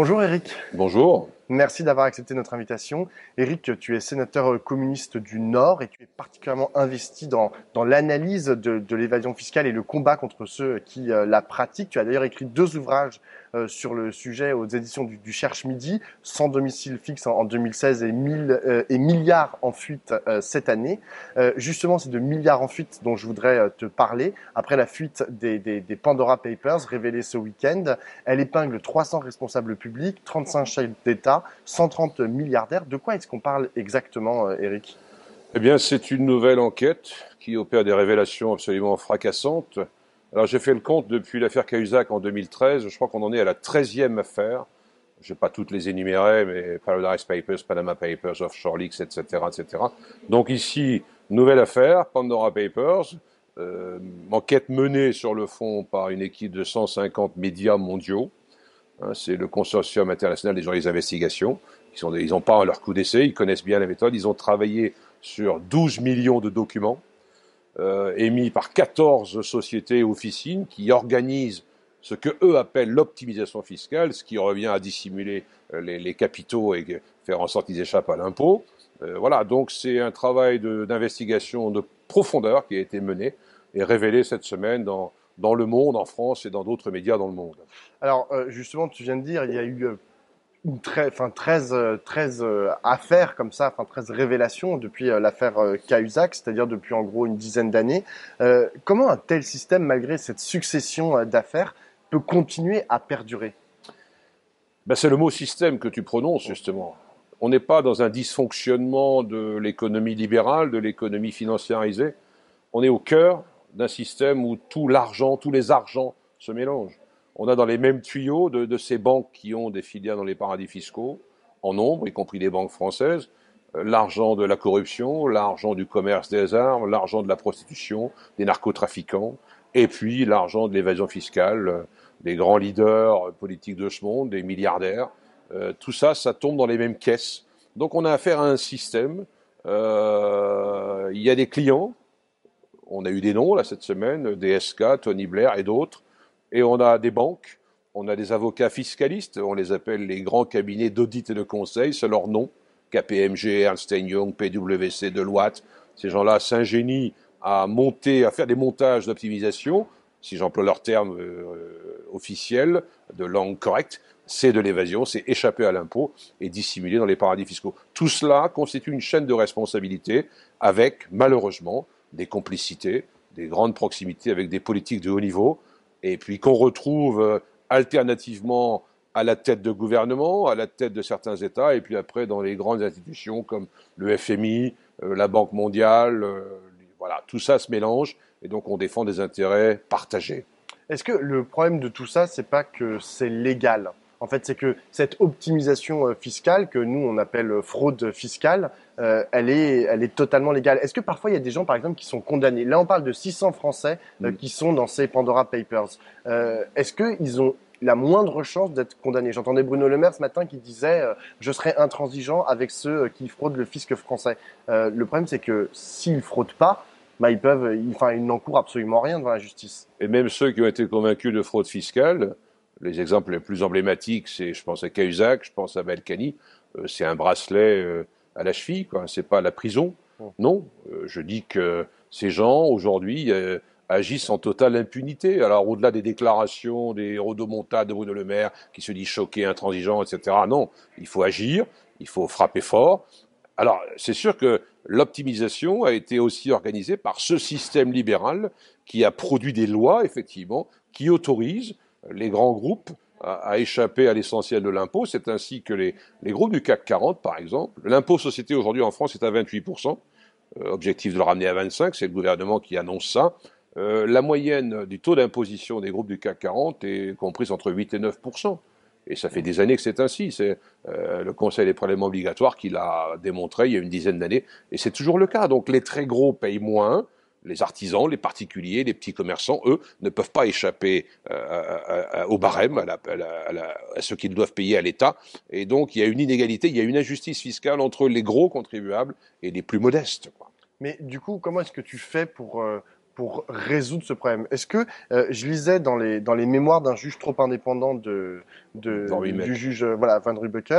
Bonjour Eric. Bonjour. Merci d'avoir accepté notre invitation. Eric, tu es sénateur communiste du Nord et tu es particulièrement investi dans, dans l'analyse de, de l'évasion fiscale et le combat contre ceux qui euh, la pratiquent. Tu as d'ailleurs écrit deux ouvrages sur le sujet aux éditions du, Cherche Midi, sans domicile fixe en, en 2016 et, mille, euh, et milliards en fuite cette année. justement, c'est de milliards en fuite dont je voudrais te parler. Après la fuite des, des, Pandora Papers révélée ce week-end, elle épingle 300 responsables publics, 35 chefs d'État 130 milliardaires. De quoi est-ce qu'on parle exactement, Eric? Euh, Eh bien, c'est une nouvelle enquête qui opère des révélations absolument fracassantes. Alors, j'ai fait le compte depuis l'affaire Cahuzac en 2013. Je crois qu'on en est à la 13e affaire. Je ne vais pas toutes les énumérer, mais Paradise Papers, Panama Papers, Offshore Leaks, etc., etc. Donc ici, nouvelle affaire, Pandora Papers, euh, enquête menée sur le fond par une équipe de 150 médias mondiaux. Hein, c'est le consortium international des journalistes d'investigation. Ils n'ont pas leur coup d'essai, ils connaissent bien la méthode. Ils ont travaillé sur 12 millions de documents émis par 14 sociétés officines qui organisent ce que eux appellent l'optimisation fiscale, ce qui revient à dissimuler euh, les, capitaux et faire en sorte qu'ils échappent à l'impôt. Euh, voilà, donc c'est un travail d'investigation de, de, profondeur qui a été mené et révélé cette semaine dans, dans le monde, en France et dans d'autres médias dans le monde. Alors, euh, justement, tu viens de dire, il y a eu euh, très, enfin, 13, 13 euh, affaires comme ça, enfin 13 révélations depuis l'affaire Cahuzac, c'est-à-dire depuis en gros une dizaine d'années. comment un tel système, malgré cette succession d'affaires, peut continuer à perdurer? Ben, C'est le mot système que tu prononces justement. On n'est pas dans un dysfonctionnement de l'économie libérale, de l'économie financiarisée. On est au cœur d'un système où tout l'argent, tous les argents se mélangent. On a dans les mêmes tuyaux de, ces banques qui ont des filiales dans les paradis fiscaux, en nombre, y compris les banques françaises, euh, l'argent de la corruption, l'argent du commerce des armes, l'argent de la prostitution, des narcotrafiquants, et puis l'argent de l'évasion fiscale, euh, des grands leaders politiques de ce monde, des milliardaires. Euh, tout ça, ça tombe dans les mêmes caisses. Donc on a affaire à un système. il y a des clients on a eu des noms là cette semaine, DSK, Tony Blair et d'autres. Et on a des banques, on a des avocats fiscalistes, on les appelle les grands cabinets d'audit et de conseil, c'est leur nom. KPMG, Ernst Young, PwC, Deloitte. Ces gens-là s'ingénient à monter, à faire des montages d'optimisation, si j'emploie leur terme euh, officiel, de langue correcte, c'est de l'évasion, c'est échapper à l'impôt et dissimuler dans les paradis fiscaux. Tout cela constitue une chaîne de responsabilité avec, malheureusement, des complicités, des grandes proximités avec des politiques de haut niveau, et puis qu'on retrouve euh, alternativement à la tête de gouvernement, à la tête de certains États, et puis après dans les grandes institutions comme le FMI, euh, la Banque mondiale, euh, voilà, tout ça se mélange, et donc on défend des intérêts partagés. Est-ce que le problème de tout ça, c'est pas que c'est légal? En fait, c'est que cette optimisation fiscale que nous on appelle fraude fiscale, euh, elle, est, elle est totalement légale. Est-ce que parfois il y a des gens, par exemple, qui sont condamnés? Là, on parle de 600 Français euh, mm. qui sont dans ces Pandora Papers. Euh, Est-ce qu'ils ont la moindre chance d'être condamnés? J'entendais Bruno Le Maire ce matin qui disait euh, je serai intransigeant avec ceux qui fraudent le fisc français. le problème, c'est que s'ils fraudent pas, bah, ils peuvent, enfin, ils n'encourent absolument rien devant la justice. Et même ceux qui ont été convaincus de fraude fiscale, les exemples les plus emblématiques, c'est, je pense à Cahuzac, je pense à Balkany, c'est un bracelet à la cheville, quoi. C'est pas la prison. Non, euh, je dis que ces gens aujourd'hui euh, agissent en totale impunité. Alors au-delà des déclarations, des rodomontades de Bruno Le Maire qui se dit choqué, intransigeant, etc. Non, il faut agir, il faut frapper fort. Alors c'est sûr que l'optimisation a été aussi organisée par ce système libéral qui a produit des lois, effectivement, qui autorisent les grands groupes à, échapper à l'essentiel de l'impôt. C'est ainsi que les, les, groupes du CAC 40, par exemple, l'impôt société aujourd'hui en France est à 28%, euh, objectif de le ramener à 25%, c'est le gouvernement qui annonce ça. Euh, la moyenne du taux d'imposition des groupes du CAC 40 est comprise entre 8 et 9%. Et ça fait des années que c'est ainsi. C'est euh, le Conseil des prélèvements obligatoires qui l'a démontré il y a une dizaine d'années. Et c'est toujours le cas. Donc les très gros payent moins, les artisans, les particuliers, les petits commerçants, eux, ne peuvent pas échapper euh, au barème, à, ce qu'ils doivent payer à l'État. Et donc, il y a une inégalité, il y a une injustice fiscale entre les gros contribuables et les plus modestes. Mais du coup, comment est-ce que tu fais pour, euh, pour résoudre ce problème. Est-ce que euh, je lisais dans les dans les mémoires d'un juge trop indépendant de, de du juge voilà Van Rubeke,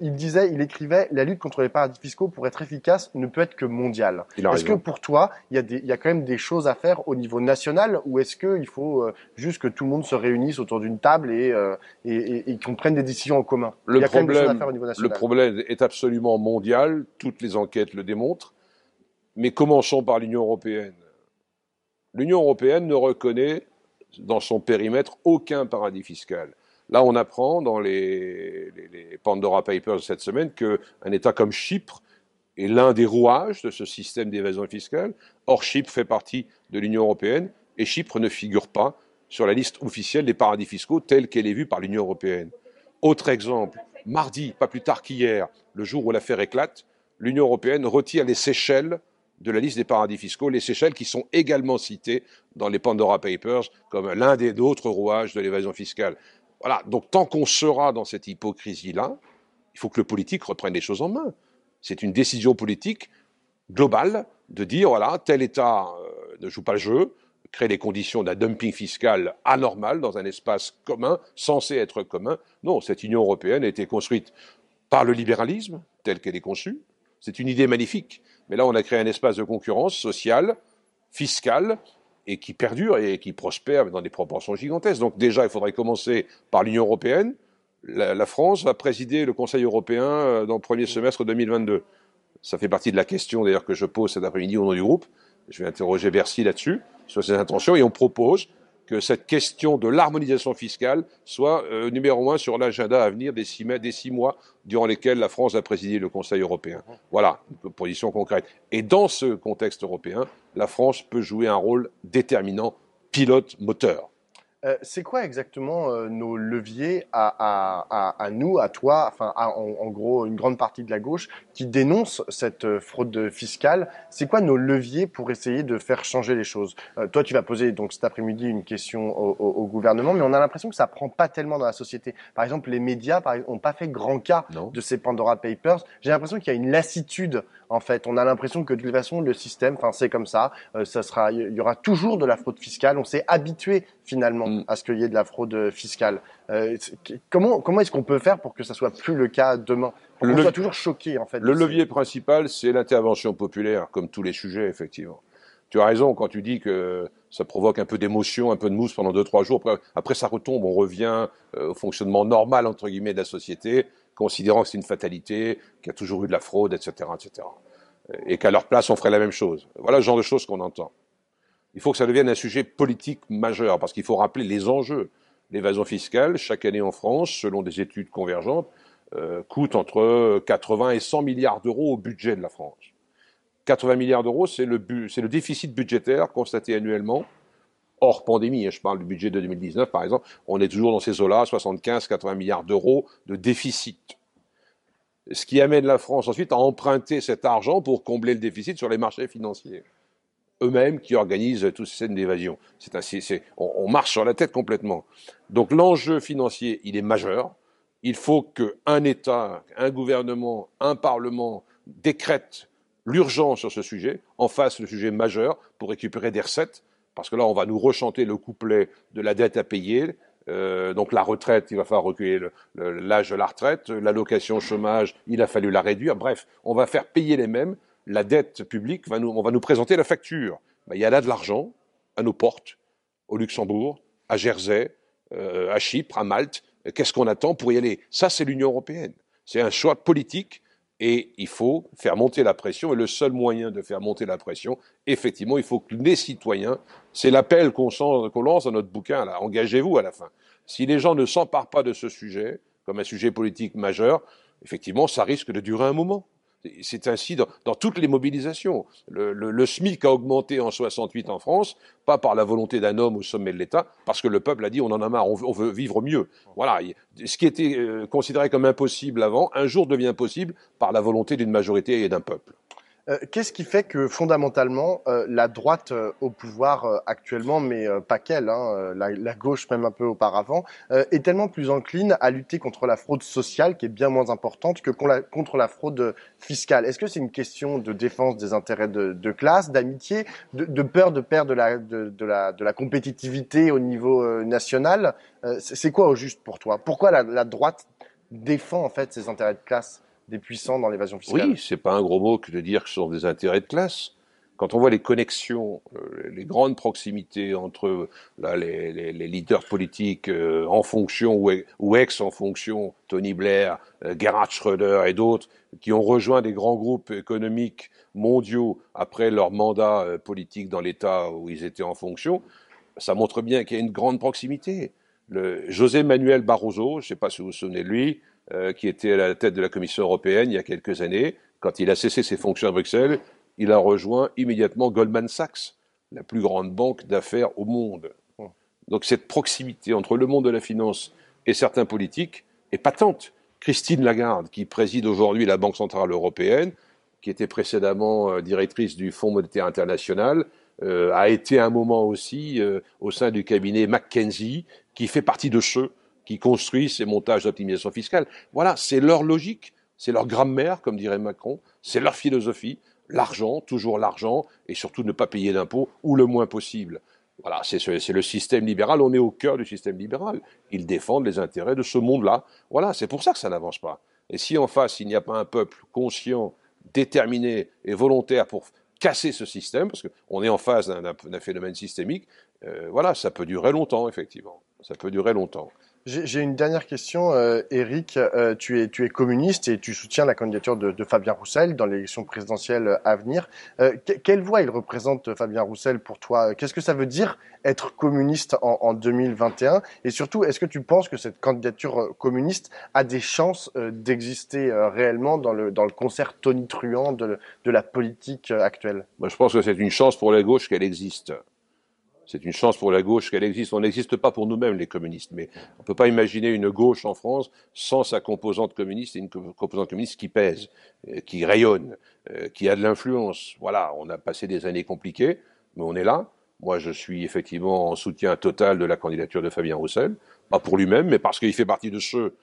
il disait, il écrivait, la lutte contre les paradis fiscaux pour être efficace ne peut être que mondiale. Est-ce que pour toi, il y a des il y a quand même des choses à faire au niveau national ou est-ce que il faut juste que tout le monde se réunisse autour d'une table et et, et, qu'on prenne des décisions en commun? Le problème, le problème est absolument mondial. Toutes les enquêtes le démontrent. Mais commençons par l'Union européenne. L'Union européenne ne reconnaît dans son périmètre aucun paradis fiscal. Là, on apprend dans les, Pandora Papers cette semaine qu'un État comme Chypre est l'un des rouages de ce système d'évasion fiscale. Or, Chypre fait partie de l'Union européenne et Chypre ne figure pas sur la liste officielle des paradis fiscaux telle qu'elle est vue par l'Union européenne. Autre exemple, mardi, pas plus tard qu'hier, le jour où l'affaire éclate, l'Union européenne retire les Seychelles de la liste des paradis fiscaux, les Seychelles qui sont également cités dans les Pandora Papers comme l'un des autres rouages de l'évasion fiscale. Voilà, donc tant qu'on sera dans cette hypocrisie-là, il faut que le politique reprenne les choses en main. C'est une décision politique globale de dire, voilà, tel État euh, ne joue pas le jeu, crée les conditions d'un dumping fiscal anormal dans un espace commun, censé être commun. Non, cette Union européenne a été construite par le libéralisme, tel qu'elle est conçue. C'est une idée magnifique. Mais là, on a créé un espace de concurrence sociale, fiscale, et qui perdure et qui prospère dans des proportions gigantesques. Donc déjà, il faudrait commencer par l'Union européenne. La, France va présider le Conseil européen euh, dans le premier semestre 2022. Ça fait partie de la question d'ailleurs que je pose cet après-midi au nom du groupe. Je vais interroger Bercy là-dessus, sur ses intentions, et on propose que cette question de l'harmonisation fiscale soit euh, numéro un sur l'agenda à venir des six, des six, mois durant lesquels la France a présidé le Conseil européen. Voilà, une position concrète. Et dans ce contexte européen, la France peut jouer un rôle déterminant, pilote moteur. Euh, c'est quoi exactement euh, nos leviers à, nous, à toi, enfin en, gros une grande partie de la gauche qui dénonce cette euh, fraude fiscale? C'est quoi nos leviers pour essayer de faire changer les choses? Toi, tu vas poser donc cet après-midi une question au, gouvernement, mais on a l'impression que ça prend pas tellement dans la société. Par exemple, les médias n'ont pas fait grand cas de ces Pandora Papers. J'ai l'impression qu'il y a une lassitude en fait. On a l'impression que de toute façon le système, enfin c'est comme ça, ça sera, il y aura toujours de la fraude fiscale. On s'est habitué finalement mm. À ce qu'il y ait de la fraude fiscale. Euh, comment comment est-ce qu'on peut faire pour que ça soit plus le cas demain Pour qu'on soit toujours choqué en fait. Le levier principal, c'est l'intervention populaire, comme tous les sujets effectivement. Tu as raison quand tu dis que ça provoque un peu d'émotion, un peu de mousse pendant deux trois jours. Après, ça retombe, on revient euh, au fonctionnement normal entre guillemets de la société, considérant que c'est une fatalité, qu'il y a toujours eu de la fraude, etc., etc. Et qu'à leur place, on ferait la même chose. Voilà le genre de choses qu'on entend. Il faut que ça devienne un sujet politique majeur, parce qu'il faut rappeler les enjeux. L'évasion fiscale, chaque année en France, selon des études convergentes, euh, coûte entre 80 et 100 milliards d'euros au budget de la France. 80 milliards d'euros, c'est le, déficit budgétaire constaté annuellement, hors pandémie. Hein, je parle du budget de 2019, par exemple. On est toujours dans ces eaux-là, 75-80 milliards d'euros de déficit. Ce qui amène la France ensuite à emprunter cet argent pour combler le déficit sur les marchés financiers eux-mêmes qui organisent toutes ces scènes d'évasion. C'est ainsi, c'est, on, marche sur la tête complètement. Donc l'enjeu financier, il est majeur. Il faut qu'un État, un gouvernement, un Parlement décrète l'urgence sur ce sujet, en face le sujet majeur pour récupérer des recettes, parce que là, on va nous rechanter le couplet de la dette à payer. Euh, donc la retraite, il va falloir reculer l'âge de la retraite, l'allocation chômage, il a fallu la réduire. Bref, on va faire payer les mêmes la dette publique, va nous, on va nous présenter la facture. Ben, il y a là de l'argent à nos portes, au Luxembourg, à Jersey, euh, à Chypre, à Malte. Qu'est-ce qu'on attend pour y aller? Ça, c'est l'Union européenne. C'est un choix politique et il faut faire monter la pression. Et le seul moyen de faire monter la pression, effectivement, il faut que les citoyens, c'est l'appel qu'on lance dans notre bouquin, là, engagez-vous à la fin. Si les gens ne s'emparent pas de ce sujet, comme un sujet politique majeur, effectivement, ça risque de durer un moment. C'est ainsi dans, toutes les mobilisations. Le, SMIC a augmenté en 68 en France, pas par la volonté d'un homme au sommet de l'État, parce que le peuple a dit on en a marre, on veut, vivre mieux. Voilà, ce qui était euh, considéré comme impossible avant, un jour devient possible par la volonté d'une majorité et d'un peuple. Euh, qu'est-ce qui fait que fondamentalement euh, la droite euh, au pouvoir actuellement, mais pas qu'elle, hein, la, gauche même un peu auparavant, est tellement plus encline à lutter contre la fraude sociale, qui est bien moins importante que contre la fraude fiscale? Est-ce que c'est une question de défense des intérêts de, classe, d'amitié, de, peur de perdre de la, de, la, de la compétitivité au niveau national? C'est quoi au juste pour toi? Pourquoi la, la droite défend en fait ses intérêts de classe? Des puissants dans l'évasion fiscale. Oui, c'est pas un gros mot que de dire que ce sont des intérêts de classe. Quand on voit les connexions, euh, les grandes proximités entre là, les, les, les leaders politiques euh, en fonction ou, ex en fonction, Tony Blair, euh, Gerhard Schröder et d'autres, qui ont rejoint des grands groupes économiques mondiaux après leur mandat politique dans l'État où ils étaient en fonction, ça montre bien qu'il y a une grande proximité. Le José Manuel Barroso, je ne sais pas si vous vous souvenez de lui, qui était à la tête de la Commission européenne il y a quelques années. Quand il a cessé ses fonctions à Bruxelles, il a rejoint immédiatement Goldman Sachs, la plus grande banque d'affaires au monde. Donc cette proximité entre le monde de la finance et certains politiques est patente. Christine Lagarde, qui préside aujourd'hui la Banque centrale européenne, qui était précédemment euh, directrice du Fonds monétaire international, euh, a été un moment aussi au sein du cabinet McKenzie, qui fait partie de ceux qui construisent ces montages d'optimisation fiscale. Voilà, c'est leur logique, c'est leur grammaire, comme dirait Macron, c'est leur philosophie. L'argent, toujours l'argent, et surtout ne pas payer d'impôts, ou le moins possible. Voilà, c'est le système libéral, on est au cœur du système libéral. Ils défendent les intérêts de ce monde-là. Voilà, c'est pour ça que ça n'avance pas. Et si en face, il n'y a pas un peuple conscient, déterminé et volontaire pour casser ce système, parce qu'on est en phase d'un phénomène systémique, euh, voilà, ça peut durer longtemps, effectivement. Ça peut durer longtemps. J'ai une dernière question, euh, Eric. Euh, tu, es, tu es communiste et tu soutiens la candidature de, de Fabien Roussel dans l'élection présidentielle à venir. Euh, quelle voix il représente, Fabien Roussel, pour toi? Qu'est-ce que ça veut dire être communiste en, en 2021 Et surtout, est-ce que tu penses que cette candidature euh, communiste a des chances euh, d'exister réellement dans le, dans le concert tonitruant de, de la politique actuelle? Je pense que c'est une chance pour la gauche qu'elle existe. C'est une chance pour la gauche qu'elle existe. On n'existe pas pour nous-mêmes, les communistes, mais on ne peut pas imaginer une gauche en France sans sa composante communiste et une composante communiste qui pèse, euh, qui rayonne, euh, qui a de l'influence. Voilà, on a passé des années compliquées, mais on est là. Moi, je suis effectivement en soutien total de la candidature de Fabien Roussel, pas pour lui-même, mais parce qu'il fait partie de ceux,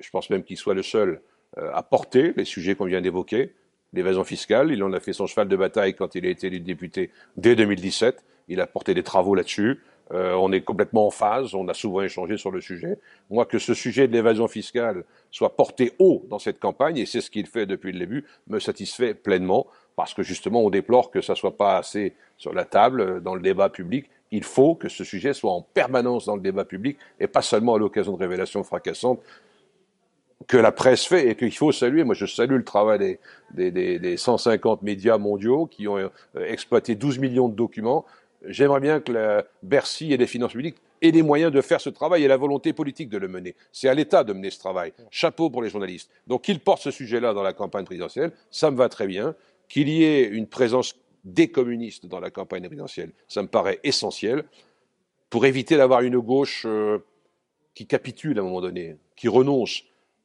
je pense même qu'il soit le seul, euh, à porter les sujets qu'on vient d'évoquer, l'évasion fiscale. Il en a fait son cheval de bataille quand il a été élu député dès 2017. Il a porté des travaux là-dessus. Euh, on est complètement en phase, on a souvent échangé sur le sujet. Moi, que ce sujet de l'évasion fiscale soit porté haut dans cette campagne, et c'est ce qu'il fait depuis le début, me satisfait pleinement, parce que justement, on déplore que ça soit pas assez sur la table, euh, dans le débat public. Il faut que ce sujet soit en permanence dans le débat public, et pas seulement à l'occasion de révélations fracassantes que la presse fait et qu'il faut saluer. Moi, je salue le travail des 150 médias mondiaux qui ont euh, exploité 12 millions de documents J'aimerais bien que la Bercy et les finances publiques aient les moyens de faire ce travail et la volonté politique de le mener. C'est à l'État de mener ce travail. Chapeau pour les journalistes. Donc qu'ils portent ce sujet-là dans la campagne présidentielle, ça me va très bien. Qu'il y ait une présence des communistes dans la campagne présidentielle, ça me paraît essentiel pour éviter d'avoir une gauche euh, qui capitule à un moment donné, qui renonce.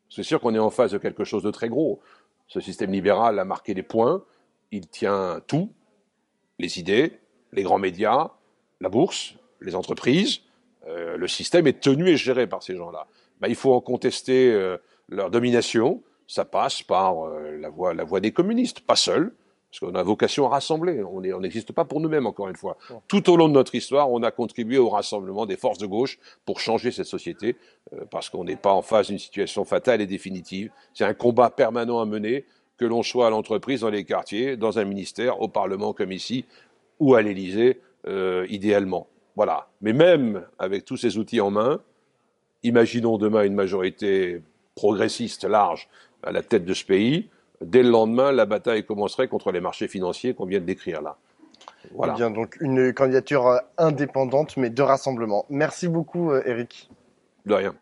C'est sûr qu'on est en face de quelque chose de très gros. Ce système libéral a marqué des points, il tient tout, les idées, les grands médias, la bourse, les entreprises, euh, le système est tenu et géré par ces gens-là. Ben, il faut en contester euh, leur domination. Ça passe par euh, la, voie, la voie des communistes, pas seul, parce qu'on a vocation à rassembler. On n'existe pas pour nous-mêmes, encore une fois. Tout au long de notre histoire, on a contribué au rassemblement des forces de gauche pour changer cette société, parce qu'on n'est pas en face d'une situation fatale et définitive. C'est un combat permanent à mener, que l'on soit à l'entreprise, dans les quartiers, dans un ministère, au Parlement comme ici, ou à l'Élysée, euh, idéalement. Voilà. Mais même avec tous ces outils en main, imaginons demain une majorité progressiste large à la tête de ce pays. Dès le lendemain, la bataille commencerait contre les marchés financiers qu'on vient de décrire là. Voilà. Eh bien, donc une candidature indépendante, mais de rassemblement. Merci beaucoup, Eric. De rien.